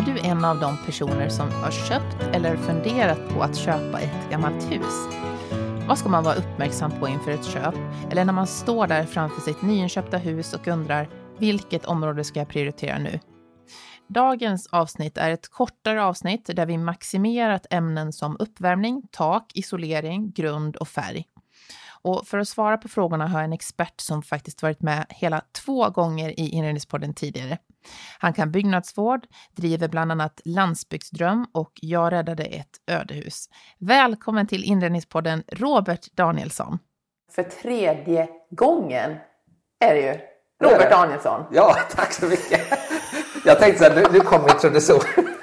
Är du en av de personer som har köpt eller funderat på att köpa ett gammalt hus? Vad ska man vara uppmärksam på inför ett köp? Eller när man står där framför sitt nyinköpta hus och undrar vilket område ska jag prioritera nu? Dagens avsnitt är ett kortare avsnitt där vi maximerat ämnen som uppvärmning, tak, isolering, grund och färg. Och för att svara på frågorna har jag en expert som faktiskt varit med hela två gånger i Inredningspodden tidigare. Han kan byggnadsvård, driver bland annat Landsbygdsdröm och Jag räddade ett ödehus. Välkommen till Inredningspodden Robert Danielsson. För tredje gången är det ju Robert Danielsson. Ja, tack så mycket. Jag tänkte så här, nu, nu kommer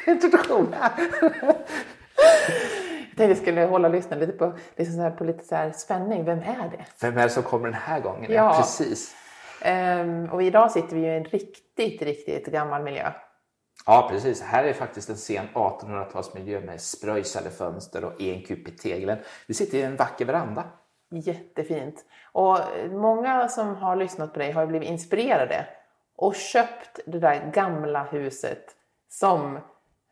introduktion här. Jag tänkte skulle hålla lyssnarna lite på, liksom så här, på lite så här spänning. Vem är det? Vem är det som kommer den här gången? Ja. precis. Ehm, och idag sitter vi i en riktigt, riktigt gammal miljö. Ja, precis. Här är faktiskt en sen 1800-talsmiljö med spröjsade fönster och en kup i teglen. Vi sitter i en vacker veranda. Jättefint. Och många som har lyssnat på dig har ju blivit inspirerade och köpt det där gamla huset som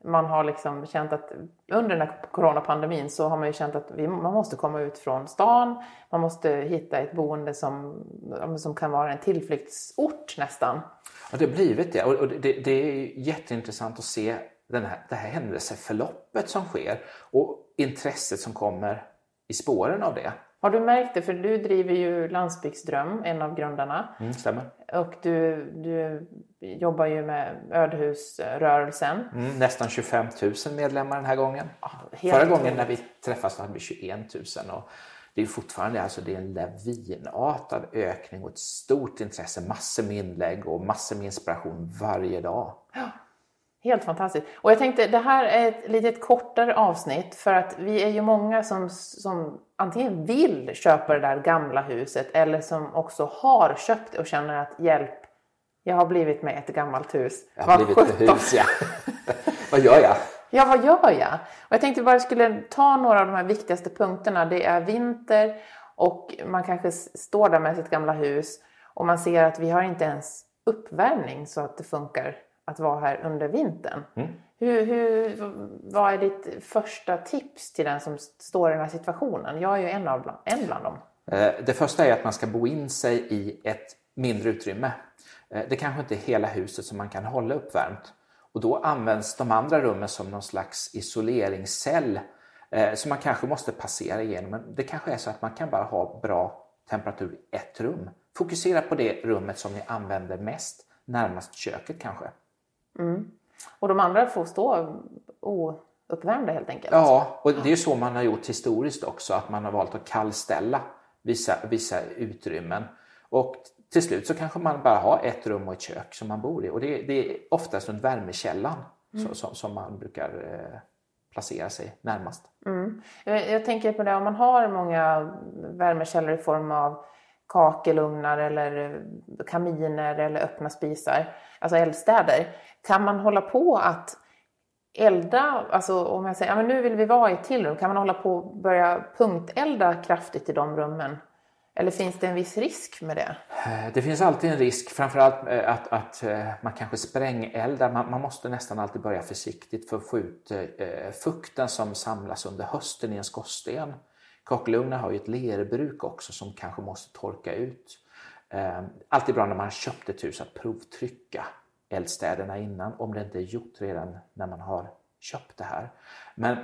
man har liksom känt att under den här coronapandemin så har man ju känt att vi, man måste komma ut från stan. Man måste hitta ett boende som, som kan vara en tillflyktsort nästan. Ja, det har blivit det. Och det, det är jätteintressant att se den här, det här händelseförloppet som sker och intresset som kommer i spåren av det. Har du märkt det? För du driver ju Landsbygdsdröm, en av grundarna. Mm, stämmer. Och du, du jobbar ju med ödehusrörelsen. Mm, nästan 25 000 medlemmar den här gången. Ja, Förra gången när vi träffades hade vi 21 000. Och det är fortfarande alltså, det är en lavinartad ökning och ett stort intresse. Massor med inlägg och massor med inspiration varje dag. Ja. Helt fantastiskt. Och jag tänkte det här är ett litet kortare avsnitt för att vi är ju många som, som antingen vill köpa det där gamla huset eller som också har köpt och känner att hjälp, jag har blivit med ett gammalt hus. Jag har blivit med hus, ja. vad gör jag? Ja, vad gör jag? Och jag tänkte bara skulle ta några av de här viktigaste punkterna. Det är vinter och man kanske står där med sitt gamla hus och man ser att vi har inte ens uppvärmning så att det funkar att vara här under vintern. Mm. Hur, hur, vad är ditt första tips till den som står i den här situationen? Jag är ju en, av, en bland dem. Eh, det första är att man ska bo in sig i ett mindre utrymme. Eh, det kanske inte är hela huset som man kan hålla uppvärmt. Och då används de andra rummen som någon slags isoleringscell eh, som man kanske måste passera igenom. Men det kanske är så att man kan bara ha bra temperatur i ett rum. Fokusera på det rummet som ni använder mest, närmast köket kanske. Mm. Och de andra får stå ouppvärmda helt enkelt? Ja, och det är så man har gjort historiskt också, att man har valt att kallställa vissa, vissa utrymmen. Och till slut så kanske man bara har ett rum och ett kök som man bor i och det, det är oftast runt värmekällan mm. som, som, som, man brukar eh, placera sig närmast. Mm. Jag, jag, tänker på det, om man har många värmekällor i form av kakelugnar eller eh, kaminer eller öppna spisar, alltså eldstäder. Kan man hålla på att elda, alltså om jag säger ja, men nu vill vi vara i ett till rum, kan man hålla på och börja punktelda kraftigt i de rummen? Eller finns det en viss risk med det? Eh, det finns alltid en risk, framförallt eh, att, att man kanske sprängeldar. Man, man måste nästan alltid börja försiktigt för att få ut fukten som samlas under hösten i en skorsten. Kakelugnar har ju ett lerbruk också som kanske måste torka ut. Ehm, Alltid bra när man köpt ett hus att provtrycka eldstäderna innan om det inte är gjort redan när man har köpt det här. Men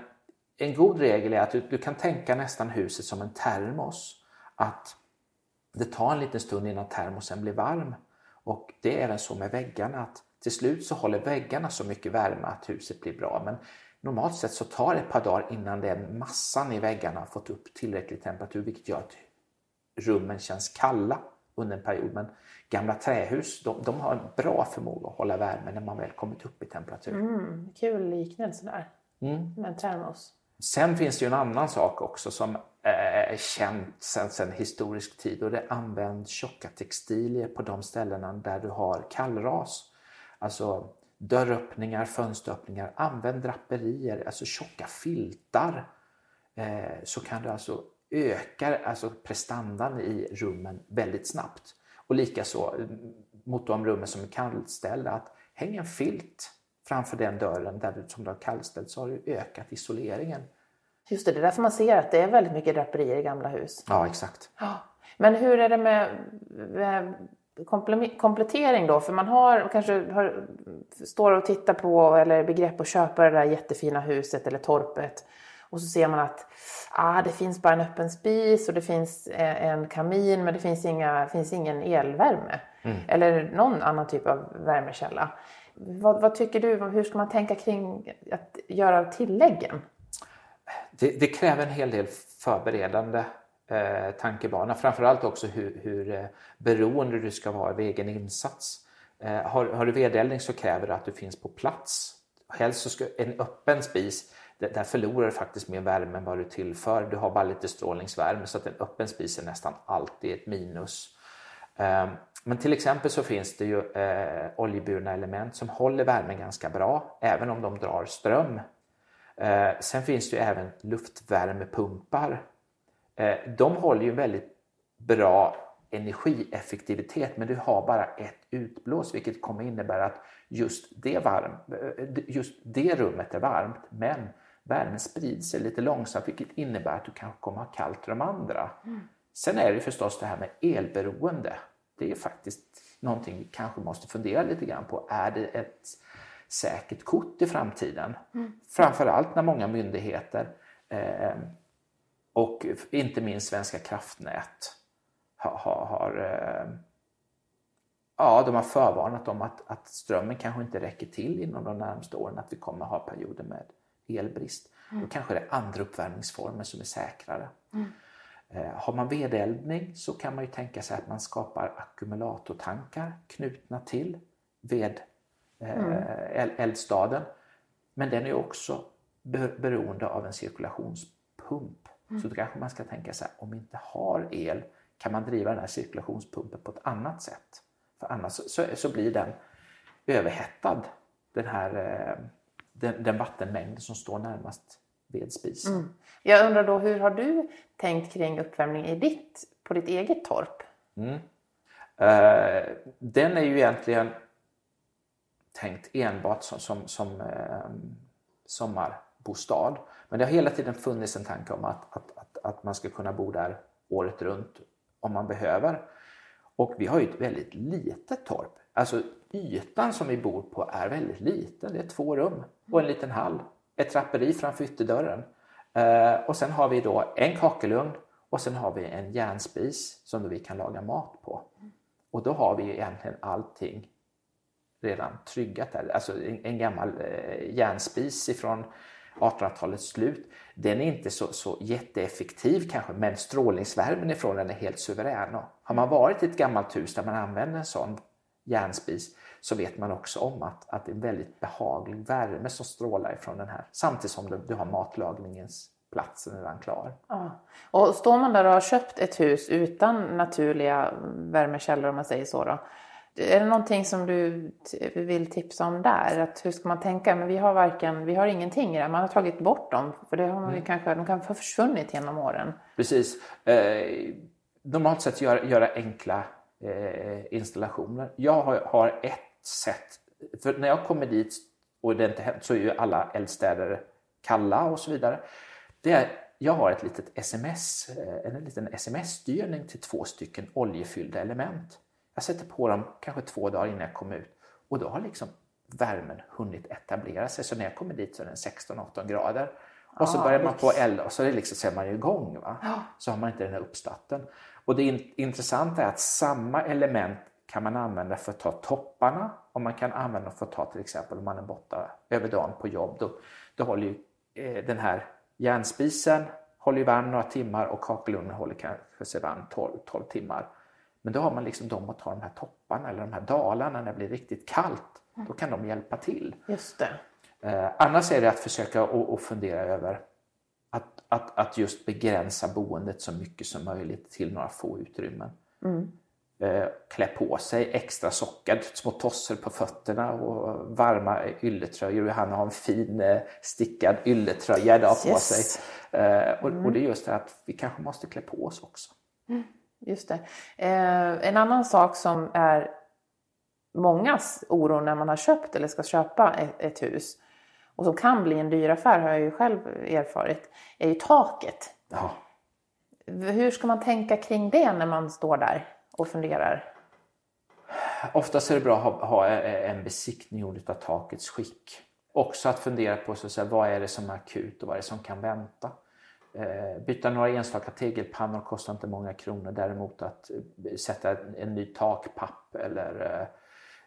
en god regel är att du, du kan tänka nästan huset som en termos. Att det tar en liten stund innan termosen blir varm. Och det är även så med väggarna att till slut så håller väggarna så mycket värme att huset blir bra. Men normalt sett så tar det ett par dagar innan den massan i väggarna har fått upp tillräcklig temperatur vilket gör att rummen känns kalla under en period. Men gamla trähus de, de har en bra förmåga att hålla värme när man väl kommit upp i temperatur. Mm, kul liknelse där mm. med en termos. Sen finns det ju en annan sak också som är känt sedan, sedan historisk tid och det används tjocka textilier på de ställena där du har kallras. Alltså dörröppningar, fönsteröppningar, använd draperier, alltså tjocka filtar. Eh, så kan du alltså öka alltså prestandan i rummen väldigt snabbt. Och likaså mot de rummen som är kallställda, att häng en filt framför den dörren där du, som du har kallställt så har du ökat isoleringen. Just det, det är därför man ser att det är väldigt mycket draperier i gamla hus. Ja, exakt. Men hur är det med, med komplettering då? För man har kanske har, står och tittar på eller begrepp att köpa det där jättefina huset eller torpet och så ser man att ah, det finns bara en öppen spis och det finns eh, en kamin men det finns, inga, finns ingen elvärme. Mm. Eller någon annan typ av värmekälla. Vad, vad, tycker du? Hur ska man tänka kring att göra tilläggen? Det, det kräver en hel del förberedande eh, tankebana. Framförallt också hur, hur eh, beroende du ska vara av egen insats. Eh, har, har du vedeldning så kräver det att du finns på plats. Helst så ska en öppen spis där förlorar du faktiskt mer värme än vad du tillför. Du har bara lite strålningsvärme så att en öppen spis är nästan alltid ett minus. Eh, men till exempel så finns det ju eh, oljeburna element som håller värmen ganska bra även om de drar ström. Eh, sen finns det ju även luftvärmepumpar. Eh, de håller ju väldigt bra energieffektivitet men du har bara ett utblås vilket kommer innebära att just det, varm, just det rummet är varmt men värmen sprider sig lite långsamt vilket innebär att du kanske kommer ha kallt i de andra. Mm. Sen är det förstås det här med elberoende. Det är faktiskt någonting vi kanske måste fundera lite grann på. Är det ett säkert kort i framtiden? Mm. Framförallt när många myndigheter eh, och inte minst Svenska kraftnät har, har, har eh, ja, de har förvarnat om att, att strömmen kanske inte räcker till inom de närmaste åren, att vi kommer ha perioder med elbrist. Mm. Då kanske det är andra uppvärmningsformer som är säkrare. Mm. Eh, har man vedeldning så kan man ju tänka sig att man skapar ackumulatortankar knutna till ved, eh, mm. eldstaden. Men den är också beroende av en cirkulationspump. Mm. Så då kanske man ska tänka sig om vi inte har el kan man driva den här cirkulationspumpen på ett annat sätt. För annars så, så blir den överhettad, den här eh, den, den vattenmängd som står närmast vedspis. Mm. Jag undrar då, hur har du tänkt kring uppvärmning i ditt, på ditt eget torp? Mm. Uh, den är ju egentligen tänkt enbart som, som, som uh, bostad. Men det har hela tiden funnits en tanke om att, att, att, att man ska kunna bo där året runt om man behöver. Och vi har ju ett väldigt litet torp. Alltså ytan som vi bor på är väldigt liten. Det är två rum och en liten hall. Ett trapperi framför ytterdörren. Eh, och sen har vi då en kakelugn och sen har vi en järnspis som vi kan laga mat på. Och då har vi egentligen allting redan tryggat där. Alltså en, en gammal eh, järnspis ifrån 1800-talets slut. Den är inte så, så jätteeffektiv kanske men strålningsvärmen ifrån den är helt suverän. Och har man varit i ett gammalt hus där man använder en sån järnspis så vet man också om att, att det är en väldigt behaglig värme som strålar ifrån den här samtidigt som du, du har matlagningens platsen redan klar. Ja. Och står man där och har köpt ett hus utan naturliga värmekällor om man säger så då, är det någonting som du vill tipsa om där? Att hur ska man tänka? Men vi har varken, vi har ingenting där. Man har tagit bort dem för det har man mm. kanske, de kan ha försvunnit genom åren. Precis. Eh, normalt sett göra, göra enkla eh, installationer. Jag har, har, ett sätt, för när jag kommer dit och det inte hänt så är ju alla eldstäder kalla och så vidare. Det är, jag har ett litet sms, eh, en liten sms-styrning till två stycken oljefyllda element. Jag sätter på dem kanske två dagar innan jag kommer ut och då har liksom värmen hunnit etablera sig. Så när jag kommer dit så är den 16-18 grader. Och så ah, börjar man på elda och så är, det liksom, så är man igång. Va? Ja. Så har man inte den här uppstarten. Och det intressanta är att samma element kan man använda för att ta topparna och man kan använda för att ta till exempel om man är borta över dagen på jobb. Då, då håller ju eh, den här järnspisen håller ju varm några timmar och kakelugnen håller kanske sig varm 12, 12 timmar. Men då har man liksom dem att ta de här topparna eller de här dalarna när det blir riktigt kallt. Då kan de hjälpa till. Just det. Eh, annars är det att försöka och, fundera över att, att, att just begränsa boendet så mycket som möjligt till några få utrymmen. Mm. Eh, klä på sig extra sockad, små tossor på fötterna och varma ylletröjor. Han har en fin eh, stickad ylletröja idag på yes. sig. Eh, och, mm. och, det är just det att vi kanske måste klä på oss också. Mm. Just det. Eh, en annan sak som är mångas oro när man har köpt eller ska köpa ett, ett hus och som kan bli en dyr affär har jag ju själv erfarit, är ju taket. Ja. Hur ska man tänka kring det när man står där och funderar? Oftast är det bra att ha, ha en besiktning gjord av takets skick. Också att fundera på så att säga, vad är det som är akut och vad är det som kan vänta. Eh, byta några enstaka tegelpannor kostar inte många kronor. Däremot att eh, sätta en ny takpapp eller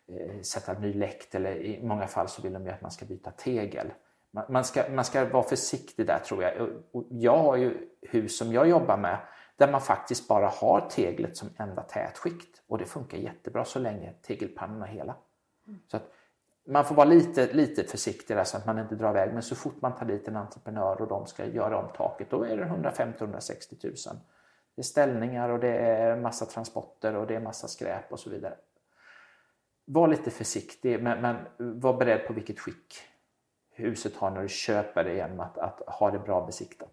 eh, sätta en ny läkt eller i många fall så vill de ju att man ska byta tegel. Man ska, man ska vara försiktig där tror jag. Jag har ju hus som jag jobbar med där man faktiskt bara har teglet som enda tätskikt och det funkar jättebra så länge tegelpannorna är hela. Mm. Så att man får vara lite, lite försiktig där så att man inte drar iväg men så fort man tar dit en entreprenör och de ska göra om taket då är det 150-160 000. Det är ställningar och det är massa transporter och det är massa skräp och så vidare. Var lite försiktig men, men var beredd på vilket skick huset har när du köper det genom att, att ha det bra besiktat.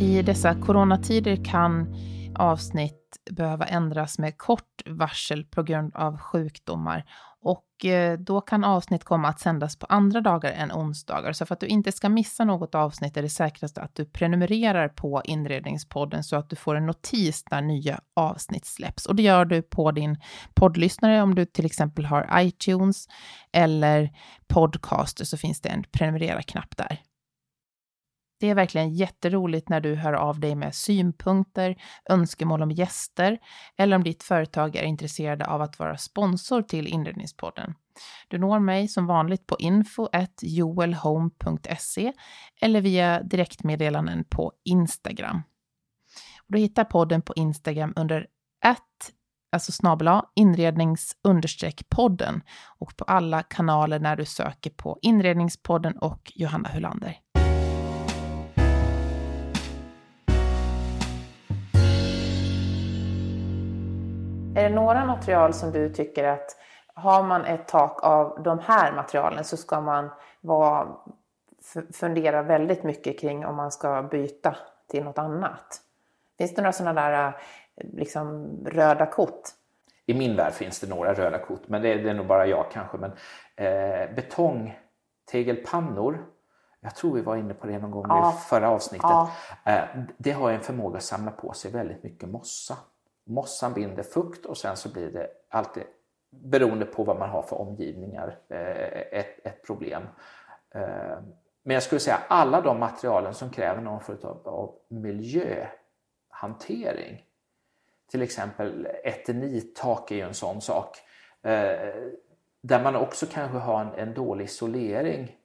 I dessa coronatider kan avsnitt behöva ändras med kort varsel på grund av sjukdomar. Och eh, då kan avsnitt komma att sändas på andra dagar än onsdagar. Så för att du inte ska missa något avsnitt är det säkrast att du prenumererar på Inredningspodden så att du får en notis när nya avsnitt släpps. Och det gör du på din poddlyssnare om du till exempel har iTunes eller Podcaster så finns det en prenumerera-knapp där. Det är verkligen jätteroligt när du hör av dig med synpunkter, önskemål om gäster eller om ditt företag är intresserade av att vara sponsor till Inredningspodden. Du når mig som vanligt på info.joelhome.se eller via direktmeddelanden på Instagram. Du hittar podden på Instagram under att alltså snabel inrednings podden och på alla kanaler när du söker på Inredningspodden och Johanna Hulander. Är det några material som du tycker att har man ett tak av de här materialen så ska man vara, fundera väldigt mycket kring om man ska byta till något annat? Finns det några sådana där liksom, röda kort? I min värld finns det några röda kort, men det är, det är nog bara jag kanske. Men, eh, betong, tegelpannor, jag tror vi var inne på det någon gång ja. i förra avsnittet. Ja. Eh, det har en förmåga att samla på sig väldigt mycket mossa. Mossan binder fukt och sen så blir det alltid beroende på vad man har för omgivningar eh, ett, ett problem. Eh, men jag skulle säga alla de materialen som kräver någon form av miljöhantering. Till exempel eternittak är ju en sån sak. Eh, där man också kanske har en, en dålig isolering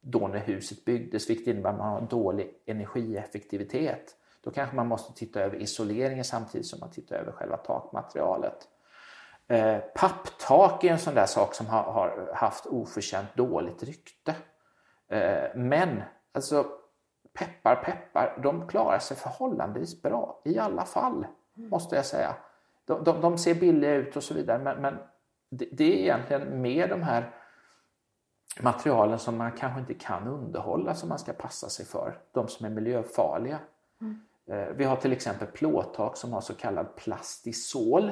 då när huset byggdes vilket innebär att man har en dålig energieffektivitet. Då kanske man måste titta över isoleringen samtidigt som man tittar över själva takmaterialet. Eh, papptak är en sån där sak som har, har haft oförtjänt dåligt rykte. Eh, men alltså peppar peppar, de klarar sig förhållandevis bra i alla fall, måste jag säga. De, de, de ser billiga ut och så vidare men, men det, det, är egentligen mer de här materialen som man kanske inte kan underhålla som man ska passa sig för. De som är miljöfarliga. Mm. Eh, vi har till exempel plåttak som har så kallad plastisol.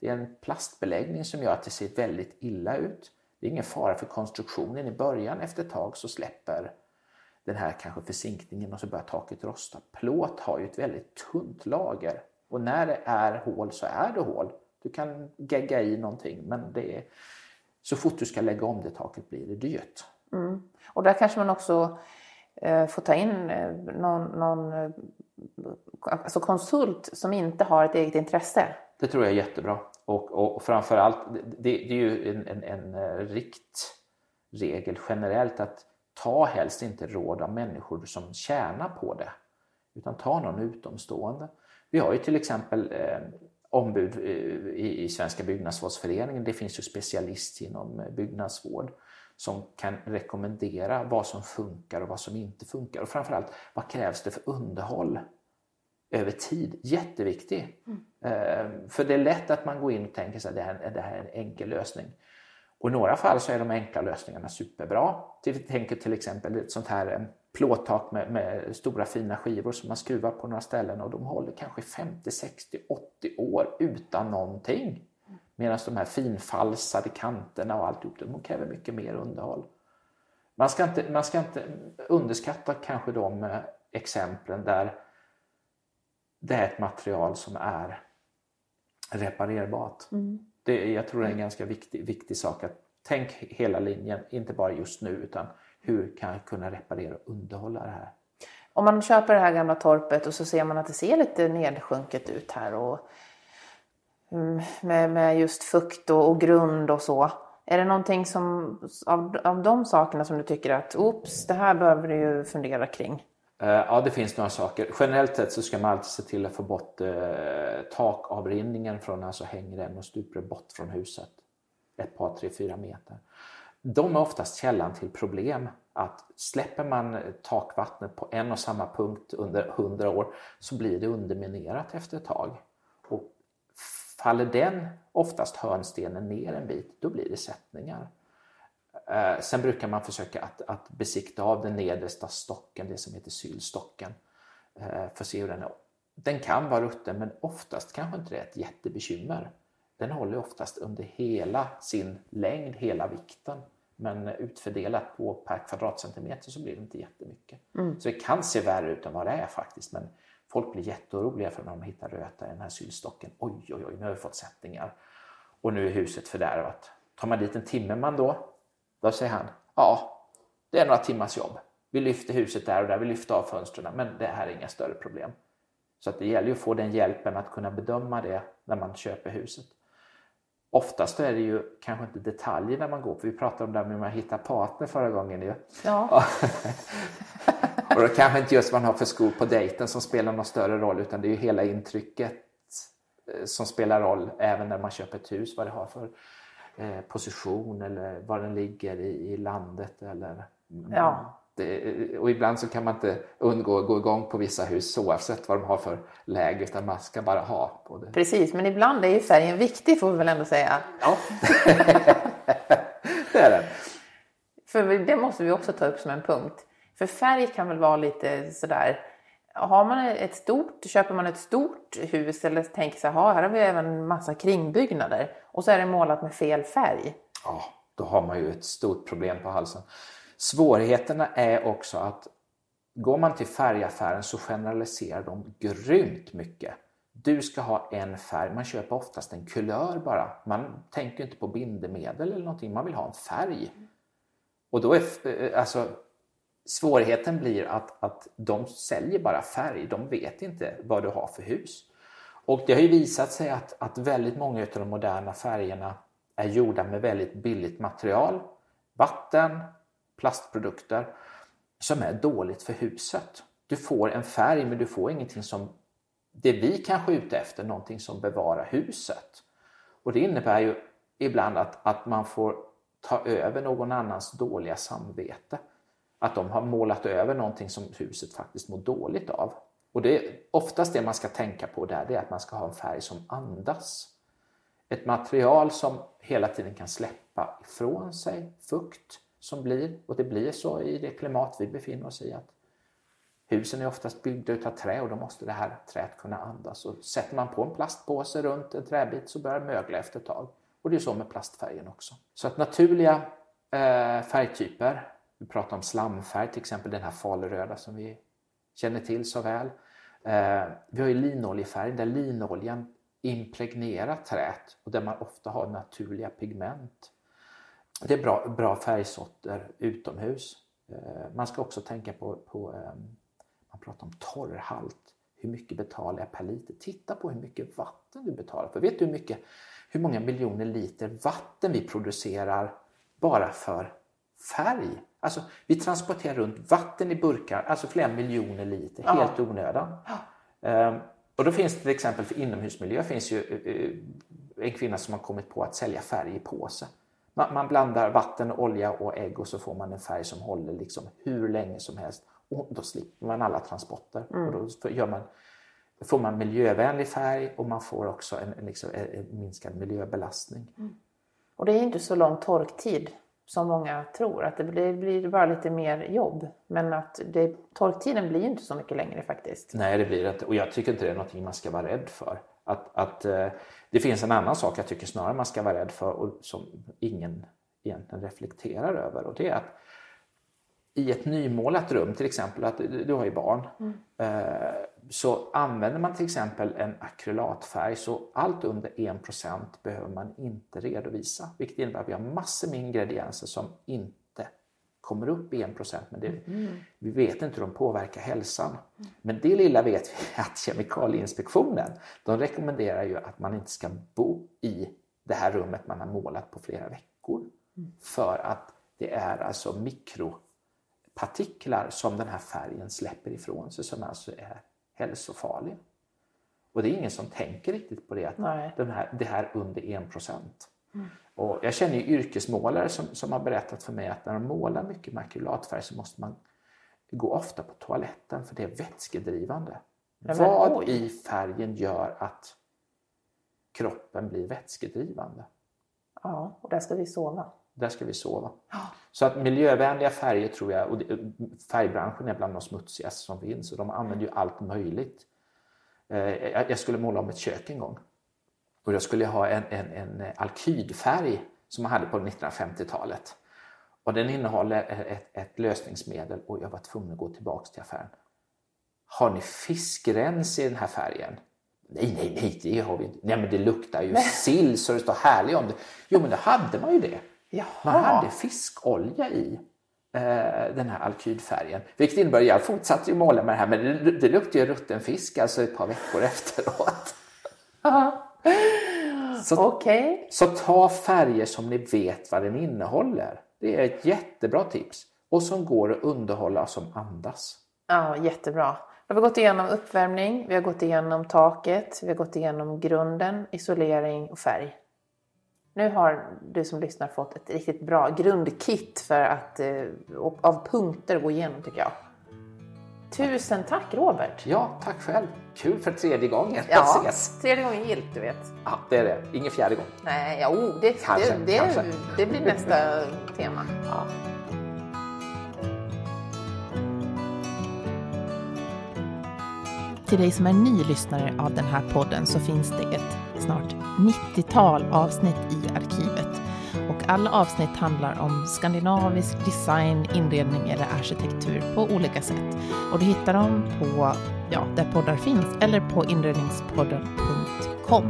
Det är en plastbeläggning som gör att det ser väldigt illa ut. Det är ingen fara för konstruktionen i början. Efter ett tag så släpper den här kanske försinkningen och så börjar taket rosta. Plåt har ju ett väldigt tunt lager och när det är hål så är det hål. Du kan gegga i någonting men det är, så fort du ska lägga om det taket blir det dyrt. Mm. Och där kanske man också eh, ta in eh, någon, någon eh, alltså konsult som inte har ett eget intresse. Det tror jag är jättebra. Och, och, och framförallt, det, det är ju en, en, en eh, riktregel generellt att ta helst inte råd av människor som tjänar på det. Utan ta någon utomstående. Vi har ju till exempel eh, ombud eh, i, i Svenska byggnadsvårdsföreningen. Det finns ju specialist inom eh, byggnadsvård som kan rekommendera vad som funkar och vad som inte funkar. Och framförallt, vad krävs det för underhåll över tid? Jätteviktig. Mm. Eh, för det är lätt att man går in och tänker att det här, det här är en enkel lösning. Och i några fall så är de enkla lösningarna superbra. Tänker till exempel ett sånt här plåttak med, med, stora fina skivor som man skruvar på några ställen och de håller kanske 50, 60, 80 år utan någonting. Medan de här finfalsade kanterna och alltihop, de kräver mycket mer underhåll. Man ska inte, man ska inte underskatta kanske de eh, exemplen där det är ett material som är reparerbart. Mm. Det, jag tror det är en ganska viktig, viktig sak att tänk hela linjen, inte bara just nu utan hur kan jag kunna reparera och underhålla det här? Om man köper det här gamla torpet och så ser man att det ser lite nedsjunket ut här och mm, Mm, med, med just fukt och, och grund och så. Är det någonting som, av, av de sakerna som du tycker att oops, det här behöver du ju fundera kring? Eh, ja, det finns några saker. Generellt sett så ska man alltid se till att få bort eh, takavrinningen från alltså hängrem och stuprör bort från huset. Ett par, tre, fyra meter. De är oftast källan till problem. Att släpper man takvattnet på en och samma punkt under hundra år så blir det underminerat efter ett tag. Faller den, oftast hörnstenen, ner en bit, då blir det sättningar. Eh, sen brukar man försöka att, att besikta av den nedersta stocken, det som heter sylstocken, eh, för att se hur den är. Den kan vara rutten men oftast kanske inte det är ett jättebekymmer. Den håller oftast under hela sin längd, hela vikten. Men utfördelat på per kvadratcentimeter så blir det inte jättemycket. Mm. Så det kan se värre ut än vad det är faktiskt. Men folk blir jätteoroliga för när de hittar röta i den här sylstocken. Oj, oj, oj, nu har vi fått sättningar. Och nu är huset fördärvat. Tar man dit en timmerman då, då säger han, ja, det är några timmars jobb. Vi lyfter huset där och där, vi lyfter av fönstren, men det här är inga större problem. Så att det gäller ju att få den hjälpen att kunna bedöma det när man köper huset. Oftast är det ju kanske inte detaljer när man går, för vi pratade om det med att hitta partner förra gången ju. Ja. och då kanske inte just vad man har för skor på dejten som spelar någon större roll, utan det är ju hela intrycket eh, som spelar roll även när man köper ett hus, vad det har för eh, position eller var den ligger i, landet. Eller, ja. Det, och ibland så kan man inte undgå att gå igång på vissa hus oavsett vad de har för läge utan man ska bara ha på det. Precis, men ibland är ju färgen viktig får vi väl ändå säga. Ja, det är den. För det måste vi också ta upp som en punkt. För färg kan väl vara lite sådär har man ett stort, köper man ett stort hus eller tänker så här, här har vi även massa kringbyggnader och så är det målat med fel färg. Ja, då har man ju ett stort problem på halsen. Svårigheterna är också att går man till färgaffären så generaliserar de grymt mycket. Du ska ha en färg, man köper oftast en kulör bara. Man tänker inte på bindemedel eller någonting, man vill ha en färg. Och då är eh, alltså Svårigheten blir att, att de säljer bara färg, de vet inte vad du har för hus. Och det har ju visat sig att, att väldigt många av de moderna färgerna är gjorda med väldigt billigt material, vatten, plastprodukter som är dåligt för huset. Du får en färg men du får ingenting som det vi kanske är ute efter, någonting som bevarar huset. Och det innebär ju ibland att, att man får ta över någon annans dåliga samvete att de har målat över någonting som huset faktiskt mår dåligt av. Och det är oftast det man ska tänka på där, det är att man ska ha en färg som andas. Ett material som hela tiden kan släppa ifrån sig fukt som blir, och det blir så i det klimat vi befinner oss i, att husen är oftast byggda utav trä och då måste det här träet kunna andas. Och sätter man på en plastpåse runt en träbit så börjar det mögla efter ett tag. Och det är så med plastfärgen också. Så att naturliga eh, färgtyper vi pratar om slamfärg, till exempel den här faluröda som vi känner till så väl. Eh, vi har ju linoljefärg där linoljan impregnerar träet och där man ofta har naturliga pigment. Det är bra, bra färgsorter utomhus. Eh, man ska också tänka på, på ehm, man pratar om torrhalt. Hur mycket betalar jag per liter? Titta på hur mycket vatten du betalar för. Vet du hur, mycket, hur många miljoner liter vatten vi producerar bara för färg? Alltså, vi transporterar runt vatten i burkar, alltså flera miljoner liter, ja. helt onödan. Ja. Um, och då finns det till exempel för inomhusmiljö finns ju uh, en kvinna som har kommit på att sälja färg i påse. Man, man, blandar vatten, olja och ägg och så får man en färg som håller liksom hur länge som helst. Och då slipper man alla transporter. Mm. Och då gör man, får man miljövänlig färg och man får också en, en, liksom, en minskad miljöbelastning. Mm. Och det är inte så lång torktid som många tror. Att det blir, blir bara lite mer jobb. Men att det, torktiden blir inte så mycket längre faktiskt. Nej, det blir det inte. Och jag tycker inte det är någonting man ska vara rädd för. Att, att, eh, det finns en annan sak jag tycker snarare man ska vara rädd för och som ingen egentligen reflekterar över. Och det är att i ett nymålat rum, till exempel, att du har ju barn, mm. Så använder man till exempel en akrylatfärg så allt under 1% behöver man inte redovisa. Vilket innebär att vi har massor med ingredienser som inte kommer upp i 1% men det, mm. vi vet inte hur de påverkar hälsan. Men det lilla vet vi att Kemikalieinspektionen de rekommenderar ju att man inte ska bo i det här rummet man har målat på flera veckor. Mm. För att det är alltså mikropartiklar som den här färgen släpper ifrån sig som alltså är hälsofarliga. Och det är ingen som tänker riktigt på det, att den här, det här under 1 procent. Mm. Och jag känner ju yrkesmålare som, som har berättat för mig att när de målar mycket makulatfärg så måste man gå ofta på toaletten för det är vätskedrivande. Ja, Vad oj. i färgen gör att kroppen blir vätskedrivande? Ja, och där ska vi sova. Där ska vi sova. Ja. Så att miljövänliga färger tror jag, och färgbranschen är bland de smutsigaste som finns och de använder ju allt möjligt. Eh, jag skulle måla om ett kök en gång och jag skulle ha en, en, en alkydfärg som man hade på 1950-talet. Och den innehåller ett, ett, lösningsmedel och jag var tvungen att gå tillbaks till affären. Har ni fiskrens i den här färgen? Nej, nej, nej, det har vi inte. Nej, men det luktar ju sill så det står härligt om det. Jo, men då hade man ju det. Jaha. Man hade fiskolja i eh, den här alkylfärgen. Vilket innebär att jag fortsatte ju måla med det här men det, det luktade ju rutten fisk alltså ett par veckor efteråt. så, okay. så ta färger som ni vet vad den innehåller. Det är ett jättebra tips. Och som går att underhålla som andas. Ja, jättebra. Vi har gått igenom uppvärmning, vi har gått igenom taket, vi har gått igenom grunden, isolering och färg. Nu har du som lyssnar fått ett riktigt bra grundkit för att, eh, av punkter att gå igenom tycker jag. Tusen tack Robert! Ja, tack själv! Kul för tredje gången ja, ses! tredje gången gillt du vet. Ja, det är det. Ingen fjärde gång. Nej, jo, det, kanske, det, det, kanske. det blir nästa tema. Ja. Till dig som är ny lyssnare av den här podden så finns det ett snart 90-tal avsnitt i arkivet. Och alla avsnitt handlar om skandinavisk design, inredning eller arkitektur på olika sätt. Och du hittar dem på, ja, där poddar finns eller på inredningspodden.com.